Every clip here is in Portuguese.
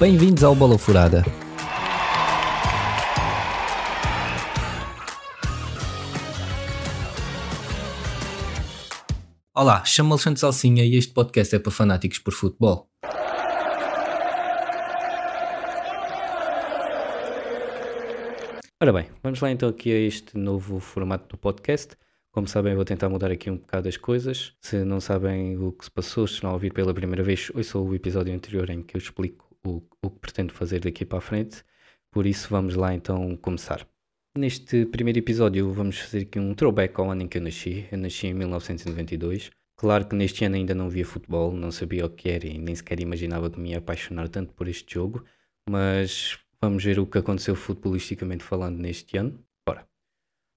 Bem-vindos ao Bola Furada. Olá, chamo-me Alexandre Salsinha e este podcast é para fanáticos por futebol. Ora bem, vamos lá então aqui a este novo formato do podcast. Como sabem, vou tentar mudar aqui um bocado as coisas. Se não sabem o que se passou, se não ouvir pela primeira vez, ouçam o episódio anterior em que eu explico o, o que pretendo fazer daqui para a frente. Por isso, vamos lá então começar. Neste primeiro episódio, vamos fazer aqui um throwback ao ano em que eu nasci. Eu nasci em 1992. Claro que neste ano ainda não via futebol, não sabia o que era e nem sequer imaginava que me ia apaixonar tanto por este jogo, mas vamos ver o que aconteceu futbolisticamente falando neste ano. Bora.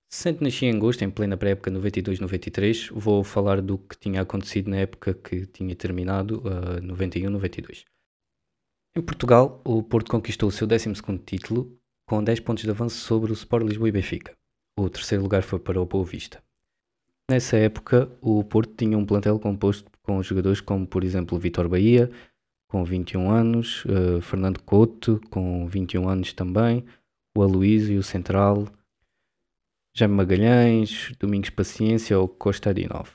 Sendo nasci em agosto, em plena pré-época 92-93, vou falar do que tinha acontecido na época que tinha terminado, uh, 91-92. Em Portugal, o Porto conquistou o seu 12 título com 10 pontos de avanço sobre o Sport Lisboa e Benfica. O terceiro lugar foi para o Boa Vista. Nessa época, o Porto tinha um plantel composto com jogadores como, por exemplo, Vitor Bahia, com 21 anos, uh, Fernando Couto, com 21 anos também, o Aloísio, o Central, Jaime Magalhães, Domingos Paciência ou Costa Adinov.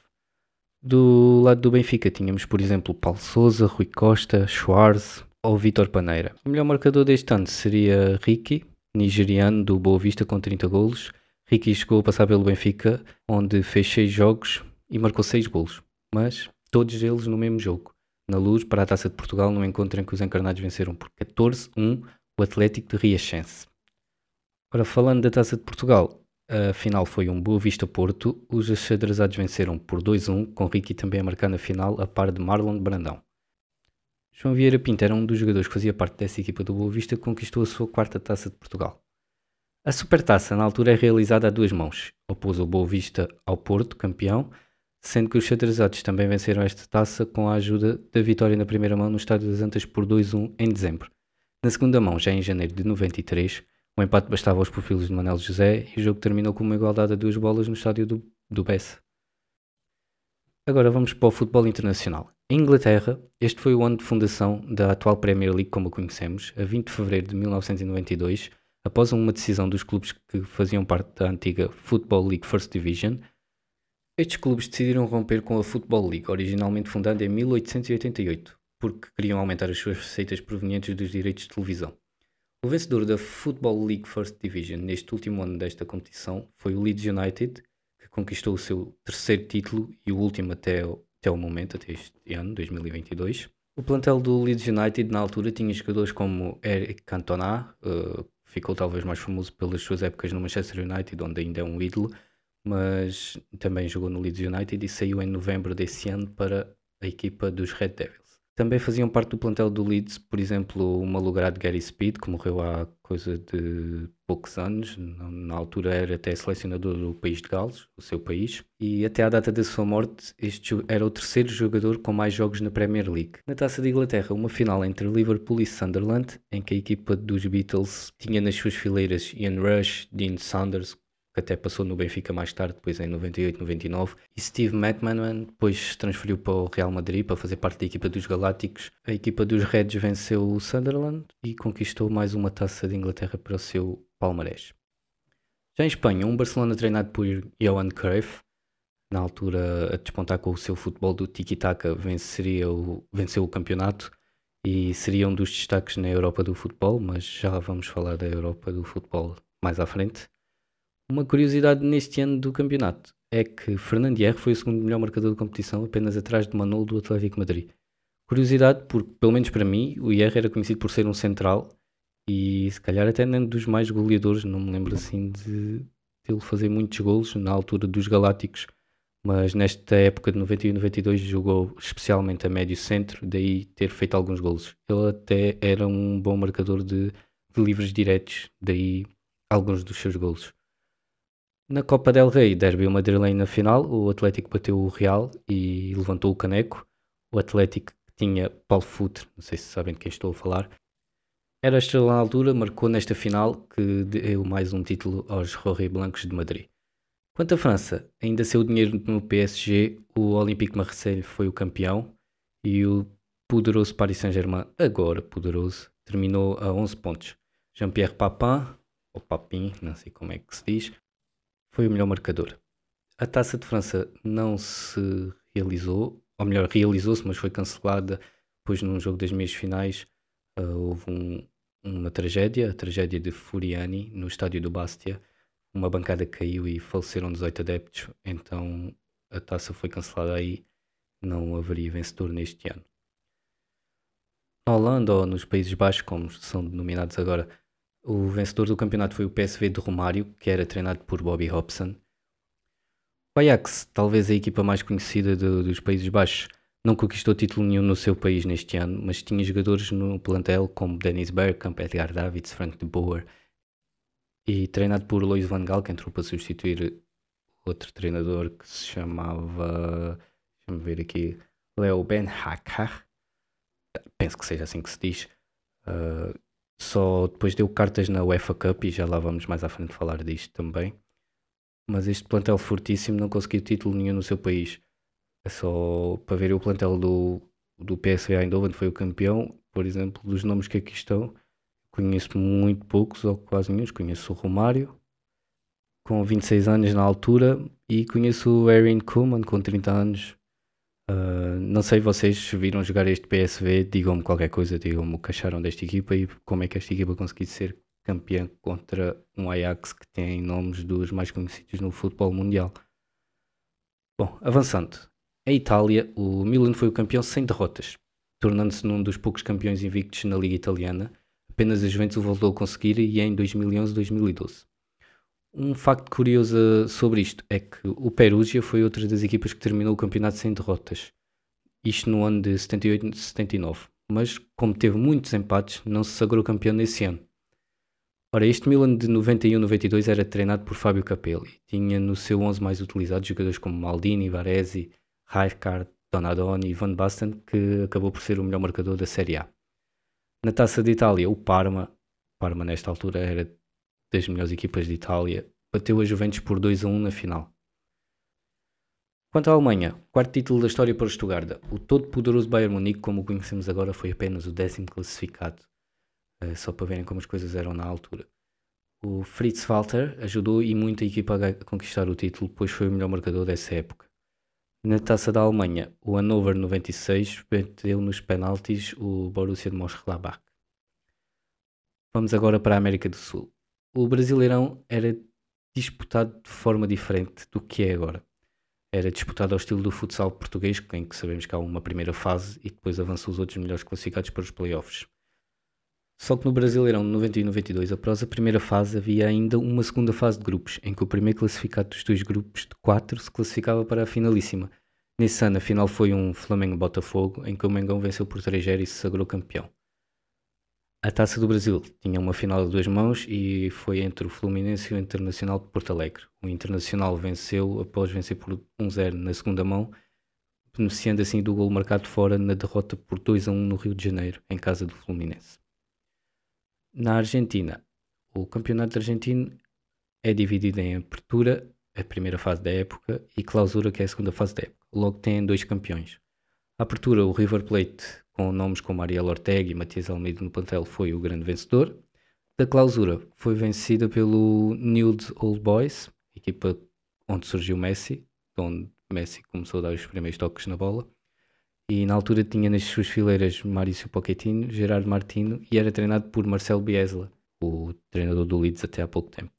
Do lado do Benfica tínhamos, por exemplo, Paulo Souza, Rui Costa, Schwarz ou Vitor Paneira. O melhor marcador deste ano seria Ricky, nigeriano do Boa Vista com 30 golos. Ricky chegou a passar pelo Benfica, onde fez 6 jogos e marcou 6 golos, mas todos eles no mesmo jogo. Na luz, para a Taça de Portugal, no encontro em que os encarnados venceram por 14-1 o Atlético de Riachense. Ora, falando da Taça de Portugal, a final foi um Boa Vista Porto. Os achadrezados venceram por 2-1, com Ricky também a marcar na final, a par de Marlon Brandão. João Vieira Pinto era um dos jogadores que fazia parte dessa equipa do Boa Vista que conquistou a sua quarta taça de Portugal. A Supertaça, na altura, é realizada a duas mãos. Opôs o Boa Vista ao Porto, campeão, sendo que os xadrezados também venceram esta taça com a ajuda da vitória na primeira mão no Estádio das Antas por 2-1 em dezembro. Na segunda mão, já em janeiro de 93, o empate bastava aos pupilos de Manel José e o jogo terminou com uma igualdade a duas bolas no estádio do, do Bessa. Agora vamos para o futebol internacional. Em Inglaterra, este foi o ano de fundação da atual Premier League como a conhecemos, a 20 de fevereiro de 1992, após uma decisão dos clubes que faziam parte da antiga Football League First Division. Estes clubes decidiram romper com a Football League, originalmente fundada em 1888, porque queriam aumentar as suas receitas provenientes dos direitos de televisão. O vencedor da Football League First Division neste último ano desta competição foi o Leeds United, conquistou o seu terceiro título e o último até, até o momento, até este ano, 2022. O plantel do Leeds United na altura tinha jogadores como Eric Cantona, uh, ficou talvez mais famoso pelas suas épocas no Manchester United, onde ainda é um ídolo, mas também jogou no Leeds United e saiu em novembro desse ano para a equipa dos Red Devils. Também faziam parte do plantel do Leeds, por exemplo, o malogrado Gary Speed, que morreu há coisa de poucos anos, na altura era até selecionador do país de Gales, o seu país, e até à data da sua morte este era o terceiro jogador com mais jogos na Premier League. Na Taça de Inglaterra, uma final entre Liverpool e Sunderland, em que a equipa dos Beatles tinha nas suas fileiras Ian Rush, Dean Saunders, que até passou no Benfica mais tarde, depois em 98, 99. E Steve McManaman depois se transferiu para o Real Madrid para fazer parte da equipa dos Galácticos. A equipa dos Reds venceu o Sunderland e conquistou mais uma taça de Inglaterra para o seu palmarés. Já em Espanha, um Barcelona treinado por Johan Cruyff, na altura a despontar com o seu futebol do tiki-taka, venceu o campeonato e seria um dos destaques na Europa do futebol, mas já vamos falar da Europa do futebol mais à frente. Uma curiosidade neste ano do campeonato é que Fernando Hierro foi o segundo melhor marcador da competição, apenas atrás de Manolo do Atlético Madrid. Curiosidade, porque, pelo menos para mim, o Hierro era conhecido por ser um central e se calhar até nem dos mais goleadores, não me lembro assim de, de ele fazer muitos golos na altura dos Galácticos, mas nesta época de 91 e 92 jogou especialmente a médio centro, daí ter feito alguns golos. Ele até era um bom marcador de, de livres diretos, daí alguns dos seus golos. Na Copa del Rey, derby madrilenho na final, o Atlético bateu o Real e levantou o caneco. O Atlético tinha Paulo Futre, não sei se sabem de quem estou a falar. Era estrela na altura, marcou nesta final que deu mais um título aos Rorri Blancos de Madrid. Quanto à França, ainda seu dinheiro no PSG, o Olympique Marseille foi o campeão e o poderoso Paris Saint-Germain, agora poderoso, terminou a 11 pontos. Jean-Pierre Papin, ou Papin, não sei como é que se diz, foi o melhor marcador. A Taça de França não se realizou, ou melhor, realizou-se, mas foi cancelada, pois num jogo das meias finais uh, houve um, uma tragédia, a tragédia de Furiani, no estádio do Bastia. Uma bancada caiu e faleceram 18 adeptos, então a taça foi cancelada aí, não haveria vencedor neste ano. Na Holanda ou nos Países Baixos, como são denominados agora, o vencedor do campeonato foi o PSV de Romário, que era treinado por Bobby Robson. O Ajax, talvez a equipa mais conhecida de, dos Países Baixos, não conquistou título nenhum no seu país neste ano, mas tinha jogadores no plantel como Dennis Bergkamp, Edgar Davids, Frank de Boer e treinado por Lois Van Gaal, que entrou para substituir outro treinador que se chamava, deixa-me ver aqui, Leo Ben Hakkar penso que seja assim que se diz. Uh, só depois deu cartas na UEFA Cup e já lá vamos mais à frente falar disto também. Mas este plantel fortíssimo não conseguiu título nenhum no seu país. É só para ver o plantel do, do PSV Eindhoven foi o campeão, por exemplo, dos nomes que aqui estão. Conheço muito poucos ou quase nenhum. Conheço o Romário, com 26 anos na altura, e conheço o Erin Kuhlman, com 30 anos, Uh, não sei vocês viram jogar este PSV, digam-me qualquer coisa, digam-me o que acharam desta equipa e como é que esta equipa conseguiu ser campeã contra um Ajax que tem nomes dos mais conhecidos no futebol mundial. Bom, avançando. A Itália, o Milan foi o campeão sem derrotas, tornando-se num dos poucos campeões invictos na Liga Italiana. Apenas a Juventus o voltou a conseguir e é em 2011-2012. Um facto curioso sobre isto é que o Perugia foi outra das equipas que terminou o campeonato sem derrotas. Isto no ano de 78 e 79. Mas, como teve muitos empates, não se sagrou campeão nesse ano. Ora, este Milan de 91-92 era treinado por Fábio Capelli. Tinha no seu 11 mais utilizado jogadores como Maldini, Varese, Rijkaard, Donadoni e Van Basten, que acabou por ser o melhor marcador da Série A. Na Taça de Itália, o Parma, Parma nesta altura era das melhores equipas de Itália, bateu a Juventus por 2 a 1 na final. Quanto à Alemanha, quarto título da história para o Stuttgart, o todo-poderoso Bayern Munique, como o conhecemos agora, foi apenas o décimo classificado, eh, só para verem como as coisas eram na altura. O Fritz Walter ajudou e muito a equipa a conquistar o título, pois foi o melhor marcador dessa época. Na taça da Alemanha, o Hannover 96 bateu nos penaltis o Borussia de Mönchengladbach. Vamos agora para a América do Sul o Brasileirão era disputado de forma diferente do que é agora. Era disputado ao estilo do futsal português, em que sabemos que há uma primeira fase e depois avançam os outros melhores classificados para os playoffs. Só que no Brasileirão de 91 e 92, após a primeira fase, havia ainda uma segunda fase de grupos, em que o primeiro classificado dos dois grupos de quatro se classificava para a finalíssima. Nesse ano, a final foi um Flamengo-Botafogo, em que o Mengão venceu por 3-0 e se sagrou campeão. A Taça do Brasil tinha uma final de duas mãos e foi entre o Fluminense e o Internacional de Porto Alegre. O Internacional venceu após vencer por 1-0 na segunda mão, beneficiando assim do gol marcado fora na derrota por 2 1 no Rio de Janeiro, em casa do Fluminense. Na Argentina, o campeonato argentino é dividido em apertura, a primeira fase da época, e clausura, que é a segunda fase da época. Logo tem dois campeões. A apertura, o River Plate com nomes como Ariel Ortega e Matias Almeida no plantel, foi o grande vencedor. Da clausura foi vencida pelo Nude Old Boys, equipa onde surgiu Messi, onde Messi começou a dar os primeiros toques na bola. E na altura tinha nas suas fileiras Maurício Pochettino, Gerardo Martino e era treinado por Marcelo Biesla, o treinador do Leeds até há pouco tempo.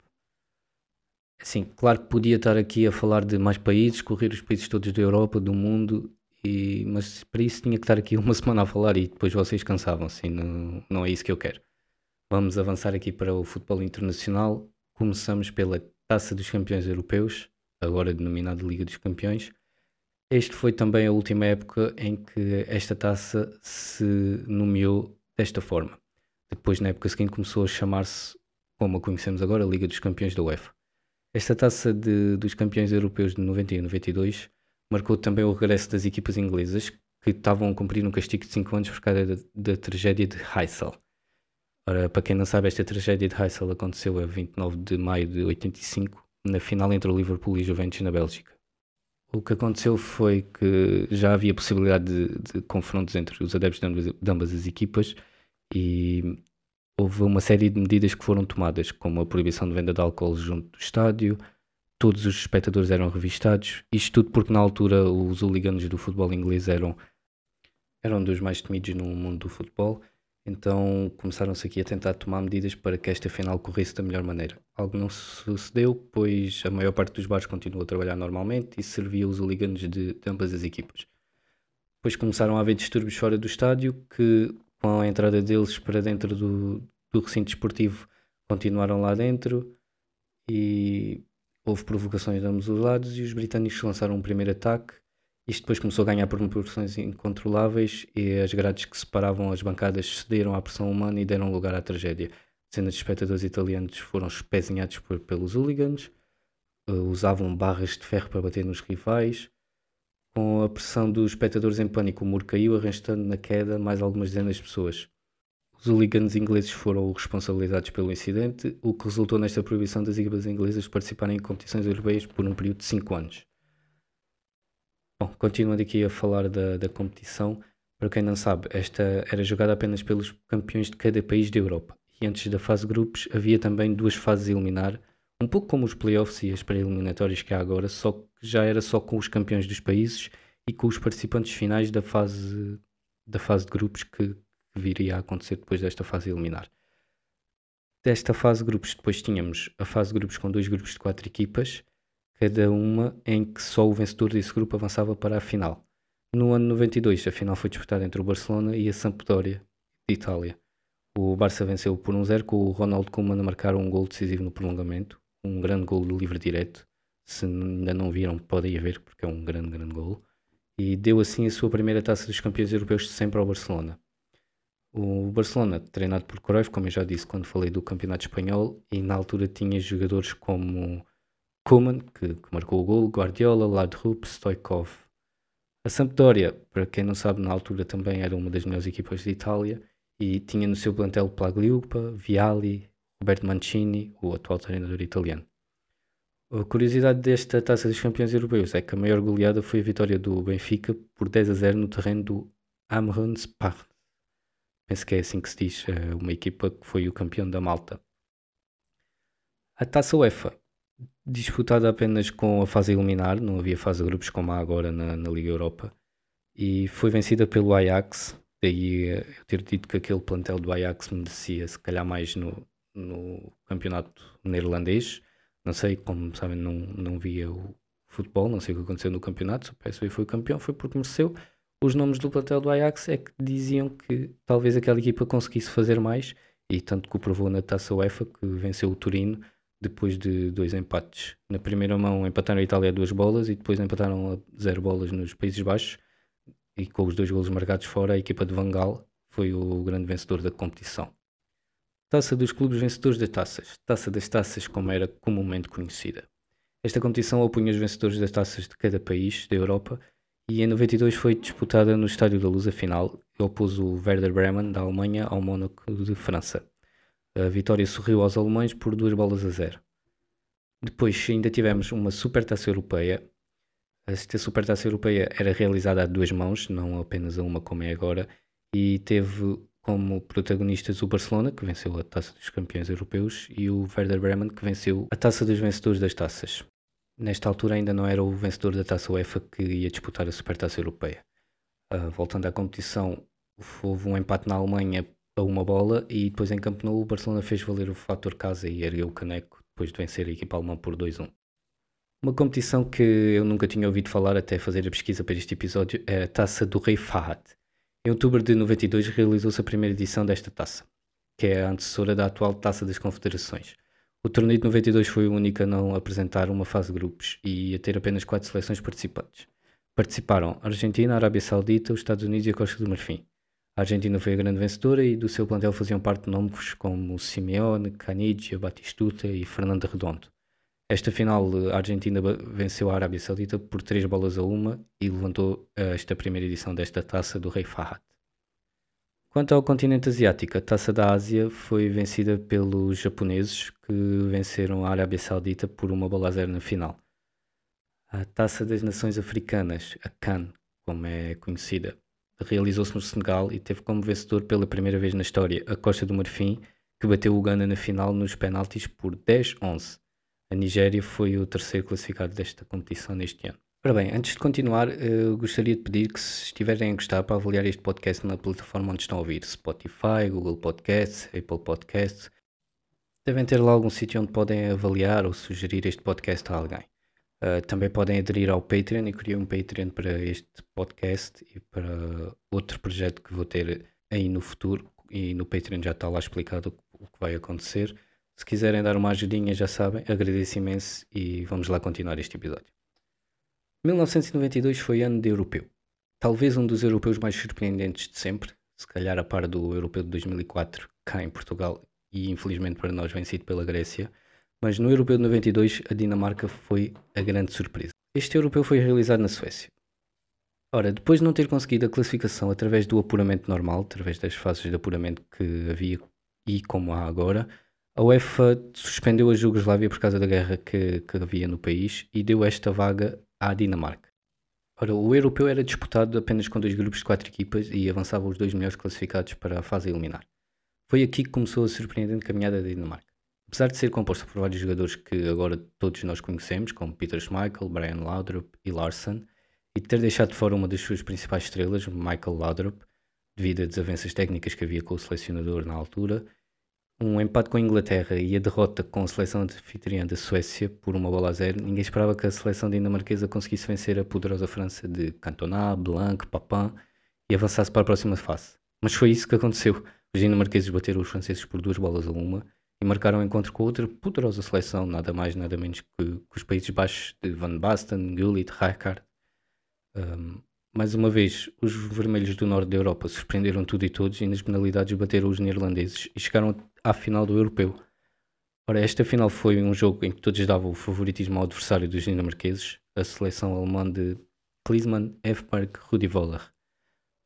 Assim, claro que podia estar aqui a falar de mais países, correr os países todos da Europa, do mundo e, mas para isso tinha que estar aqui uma semana a falar e depois vocês cansavam-se não, não é isso que eu quero. Vamos avançar aqui para o futebol internacional. Começamos pela Taça dos Campeões Europeus, agora denominada Liga dos Campeões. Este foi também a última época em que esta taça se nomeou desta forma. Depois, na época seguinte, começou a chamar-se, como a conhecemos agora, Liga dos Campeões da UEFA. Esta taça de, dos campeões europeus de 91 e 92 marcou também o regresso das equipas inglesas que estavam a cumprir um castigo de 5 anos por causa da, da, tragédia de Heysel. Ora, para quem não sabe, esta tragédia de Heysel aconteceu a 29 de maio de 85, na final entre o Liverpool e Juventus na Bélgica. O que aconteceu foi que já havia possibilidade de, de confrontos entre os adeptos de ambas, de ambas, as equipas E houve uma série de medidas que foram tomadas, como a proibição de venda de álcool junto do estádio, todos os espectadores eram revistados, isto tudo porque na altura os hooligans do futebol inglês eram, eram dos mais temidos no mundo do futebol, então começaram-se aqui a tentar tomar medidas para que esta final corresse da melhor maneira. Algo não sucedeu, pois a maior parte dos bares continuou a trabalhar normalmente e servia os hooligans de, de ambas as equipas. Depois começaram a haver distúrbios fora do estádio que com a entrada deles para dentro do, do recinto esportivo, continuaram lá dentro e houve provocações de ambos os lados e os britânicos lançaram um primeiro ataque. Isto depois começou a ganhar proporções incontroláveis e as grades que separavam as bancadas cederam à pressão humana e deram lugar à tragédia. Dezenas de espectadores italianos foram espezinhados por, pelos hooligans, uh, usavam barras de ferro para bater nos rivais, com a pressão dos espectadores em pânico, o muro caiu, arrastando na queda mais algumas dezenas de pessoas. Os hooligans ingleses foram responsabilizados pelo incidente, o que resultou nesta proibição das equipas inglesas de participarem em competições europeias por um período de 5 anos. Bom, continuando aqui a falar da, da competição, para quem não sabe, esta era jogada apenas pelos campeões de cada país da Europa. E antes da fase de grupos havia também duas fases a eliminar, um pouco como os playoffs e as pré-eliminatórias que há agora, só que já era só com os campeões dos países e com os participantes finais da fase, da fase de grupos que, viria a acontecer depois desta fase eliminar. Desta fase de grupos, depois tínhamos a fase de grupos com dois grupos de quatro equipas, cada uma em que só o vencedor desse grupo avançava para a final. No ano 92, a final foi disputada entre o Barcelona e a Sampdoria, de Itália. O Barça venceu por 1-0 um com o Ronald Koeman a marcar um gol decisivo no prolongamento um grande gol de livre direto. Se ainda não viram, podem ver, porque é um grande, grande gol. E deu assim a sua primeira taça dos campeões europeus de sempre ao Barcelona. O Barcelona, treinado por Cruyff, como eu já disse quando falei do campeonato espanhol, e na altura tinha jogadores como Koeman, que, que marcou o gol, Guardiola, Laudrup, Stoikov. A Sampdoria, para quem não sabe, na altura também era uma das melhores equipas de Itália e tinha no seu plantel Plagliupa, Viali, Roberto Mancini, o atual treinador italiano. A curiosidade desta Taça dos Campeões Europeus é que a maior goleada foi a vitória do Benfica por 10 a 0 no terreno do Amron Spar. Penso que é assim que se diz, é uma equipa que foi o campeão da Malta. A Taça UEFA, disputada apenas com a fase eliminar, não havia fase de grupos como há agora na, na Liga Europa, e foi vencida pelo Ajax, daí eu ter dito que aquele plantel do Ajax merecia se calhar mais no, no campeonato neerlandês. Não sei, como sabem, não, não via o futebol, não sei o que aconteceu no campeonato. Se o PSV foi campeão, foi porque mereceu. Os nomes do plantel do Ajax é que diziam que talvez aquela equipa conseguisse fazer mais, e tanto que provou na taça UEFA, que venceu o Turino depois de dois empates. Na primeira mão empataram a Itália a duas bolas e depois empataram a zero bolas nos Países Baixos. E com os dois golos marcados fora, a equipa de Vangal foi o grande vencedor da competição. Taça dos Clubes Vencedores das Taças, Taça das Taças como era comumente conhecida. Esta competição opunha os vencedores das taças de cada país da Europa e em 92 foi disputada no Estádio da Luz a final e opôs o Werder Bremen da Alemanha ao Mónaco de França. A vitória sorriu aos alemães por duas bolas a zero. Depois ainda tivemos uma Supertaça Europeia. Esta Supertaça Europeia era realizada a duas mãos, não apenas a uma como é agora, e teve como protagonistas o Barcelona, que venceu a Taça dos Campeões Europeus, e o Werder Bremen, que venceu a Taça dos Vencedores das Taças. Nesta altura ainda não era o vencedor da Taça UEFA que ia disputar a Supertaça Europeia. Uh, voltando à competição, houve um empate na Alemanha a uma bola e depois em Camp Nou o Barcelona fez valer o fator casa e ergueu o caneco depois de vencer a equipa alemã por 2-1. Uma competição que eu nunca tinha ouvido falar até fazer a pesquisa para este episódio é a Taça do Rei Fahad. Em outubro de 92 realizou-se a primeira edição desta taça, que é a antecessora da atual Taça das Confederações. O torneio de 92 foi o único a não apresentar uma fase de grupos e a ter apenas quatro seleções participantes. Participaram a Argentina, a Arábia Saudita, os Estados Unidos e a Costa do Marfim. A Argentina foi a grande vencedora e do seu plantel faziam parte nomes como Simeone, Canidia, Batistuta e Fernando Redondo. Esta final, a Argentina venceu a Arábia Saudita por 3 bolas a uma e levantou esta primeira edição desta taça do Rei Fahad. Quanto ao continente asiático, a taça da Ásia foi vencida pelos japoneses que venceram a Arábia Saudita por uma bola a zero na final. A taça das nações africanas, a CAN, como é conhecida, realizou-se no Senegal e teve como vencedor pela primeira vez na história a Costa do Marfim, que bateu o Ghana na final nos penaltis por 10-11. A Nigéria foi o terceiro classificado desta competição neste ano. Ora bem, antes de continuar, eu gostaria de pedir que se estiverem a gostar para avaliar este podcast na plataforma onde estão a ouvir, Spotify, Google Podcasts, Apple Podcasts, devem ter lá algum sítio onde podem avaliar ou sugerir este podcast a alguém. Uh, também podem aderir ao Patreon e criar um Patreon para este podcast e para outro projeto que vou ter aí no futuro e no Patreon já está lá explicado o que vai acontecer. Se quiserem dar uma ajudinha, já sabem, agradeço imenso e vamos lá continuar este episódio. 1992 foi ano de europeu. Talvez um dos europeus mais surpreendentes de sempre, se calhar a par do europeu de 2004 cá em Portugal e infelizmente para nós vencido pela Grécia, mas no Europeu de 92 a Dinamarca foi a grande surpresa. Este europeu foi realizado na Suécia. Ora, depois de não ter conseguido a classificação através do apuramento normal, através das fases de apuramento que havia e como há agora, a UEFA suspendeu a Jugoslávia por causa da guerra que, que havia no país e deu esta vaga à Dinamarca. Ora, o europeu era disputado apenas com dois grupos de quatro equipas e avançavam os dois melhores classificados para a fase eliminar. Foi aqui que começou a surpreendente caminhada da Dinamarca. Apesar de ser composto por vários jogadores que agora todos nós conhecemos, como Peter Schmeichel, Brian Laudrup e Larsen, e ter deixado de fora uma das suas principais estrelas, Michael Laudrup, devido a desavenças técnicas que havia com o selecionador na altura, um empate com a Inglaterra e a derrota com a seleção anfitriã da Suécia por uma bola a zero, ninguém esperava que a seleção dinamarquesa conseguisse vencer a poderosa França de Cantona, Blanc, Papin e avançasse para a próxima fase. Mas foi isso que aconteceu. Os dinamarqueses bateram os franceses por duas bolas a uma e marcaram um encontro com outra poderosa seleção, nada mais nada menos que, que os Países Baixos de Van Basten, Gullit, Rijkaard. Um, mais uma vez, os vermelhos do norte da Europa surpreenderam tudo e todos e nas penalidades bateram os neerlandeses e chegaram à final do europeu. Ora, esta final foi um jogo em que todos davam o favoritismo ao adversário dos dinamarqueses, a seleção alemã de Klinsmann, Efberg, Rudi Voller.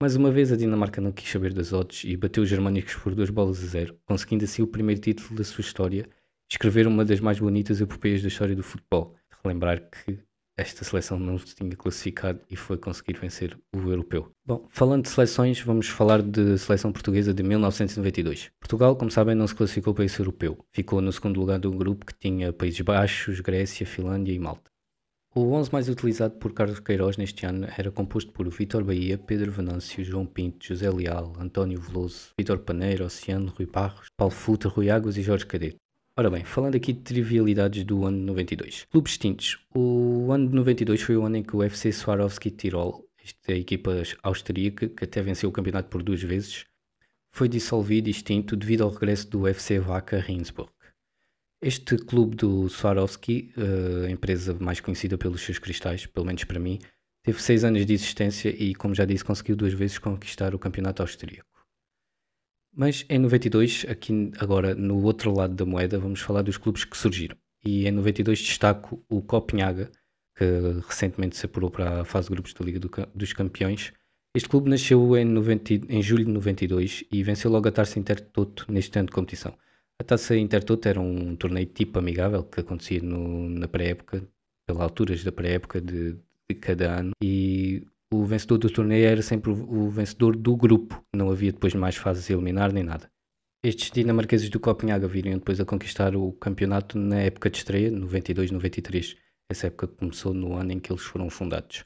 Mais uma vez a Dinamarca não quis saber das odds e bateu os germânicos por duas bolas a zero, conseguindo assim o primeiro título da sua história escrever uma das mais bonitas epopeias da história do futebol. Relembrar que esta seleção não se tinha classificado e foi conseguir vencer o europeu. Bom, falando de seleções, vamos falar de seleção portuguesa de 1992. Portugal, como sabem, não se classificou para esse europeu. Ficou no segundo lugar do grupo que tinha Países Baixos, Grécia, Finlândia e Malta. O 11 mais utilizado por Carlos Queiroz neste ano era composto por Vitor Bahia, Pedro Venâncio, João Pinto, José Leal, António Veloso, Vitor Paneiro, Oceano, Rui Parros, Paulo Futa, Rui Águas e Jorge Cadete. Ora bem, falando aqui de trivialidades do ano 92. Clubes extintos. O ano de 92 foi o ano em que o FC Swarovski Tirol, esta equipa austríaca que até venceu o campeonato por duas vezes, foi dissolvido e extinto devido ao regresso do FC Vaca Rinsburg. Este clube do Swarovski, a empresa mais conhecida pelos seus cristais, pelo menos para mim, teve seis anos de existência e, como já disse, conseguiu duas vezes conquistar o campeonato austríaco. Mas em 92, aqui agora no outro lado da moeda, vamos falar dos clubes que surgiram. E em 92 destaco o Copenhaga, que recentemente se apurou para a fase de grupos da Liga do, dos Campeões. Este clube nasceu em, 90, em julho de 92 e venceu logo a Taça Intertoto neste ano de competição. A Taça Intertoto era um torneio tipo amigável que acontecia no, na pré-época, pelas alturas da pré-época de, de, cada ano, e o vencedor do torneio era sempre o, vencedor do grupo, não havia depois mais fases a eliminar nem nada. Estes dinamarqueses do Copenhaga viriam depois a conquistar o campeonato na época de estreia, 92-93. Essa época começou no ano em que eles foram fundados.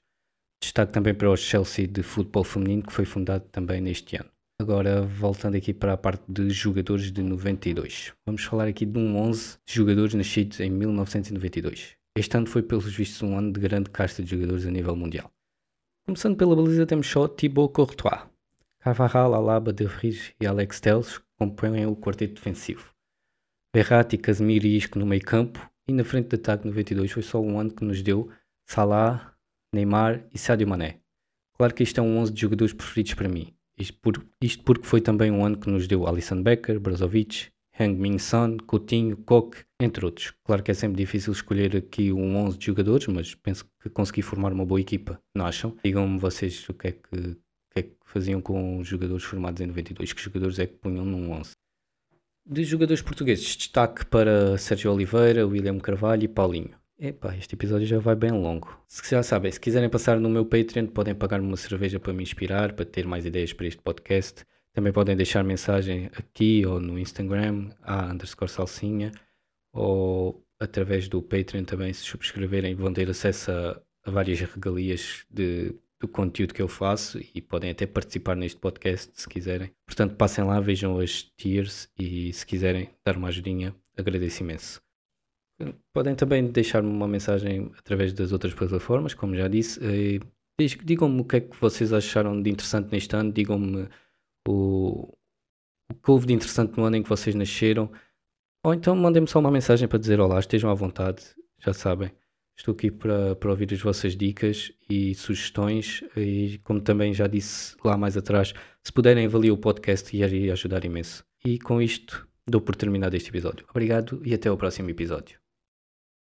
Destaque também para o Chelsea de futebol feminino, que foi fundado também neste ano. Agora, voltando aqui para a parte de jogadores de 92. Vamos falar aqui de um 11 de jogadores nascidos em 1992. Este ano foi, pelos vistos, um ano de grande casta de jogadores a nível mundial. Começando pela baliza, temos só Thibaut Courtois. Carvajal, Alaba, De Vries e Alex Telles compõem o quarteto defensivo. Verratti, Casemiro e Isco no meio campo. E na frente de ataque 92 foi só um ano que nos deu Salah, Neymar e Sadio Mané. Claro que isto é um 11 de jogadores preferidos para mim isto, por, isto porque foi também um ano que nos deu Alisson Becker, Brozovic, Hang-Min Son, Coutinho, Koch, entre outros. Claro que é sempre difícil escolher aqui um 11 de jogadores, mas penso que consegui formar uma boa equipa, não acham? Digam-me vocês o que é que, que, é que faziam com os jogadores formados em 92, que jogadores é que punham num 11. De jogadores portugueses, destaque para Sérgio Oliveira, William Carvalho e Paulinho. Epá, este episódio já vai bem longo. Se já sabem, se quiserem passar no meu Patreon, podem pagar-me uma cerveja para me inspirar, para ter mais ideias para este podcast. Também podem deixar mensagem aqui ou no Instagram, a underscore salsinha, ou através do Patreon também, se subscreverem, vão ter acesso a, a várias regalias de, do conteúdo que eu faço e podem até participar neste podcast se quiserem. Portanto, passem lá, vejam as tiers e se quiserem dar uma ajudinha, agradeço imenso. Podem também deixar-me uma mensagem através das outras plataformas, como já disse. Digam-me o que é que vocês acharam de interessante neste ano, digam-me o, o que houve de interessante no ano em que vocês nasceram. Ou então mandem-me só uma mensagem para dizer olá, estejam à vontade, já sabem. Estou aqui para, para ouvir as vossas dicas e sugestões e como também já disse lá mais atrás, se puderem avaliar o podcast iria ajudar imenso. E com isto dou por terminado este episódio. Obrigado e até o próximo episódio.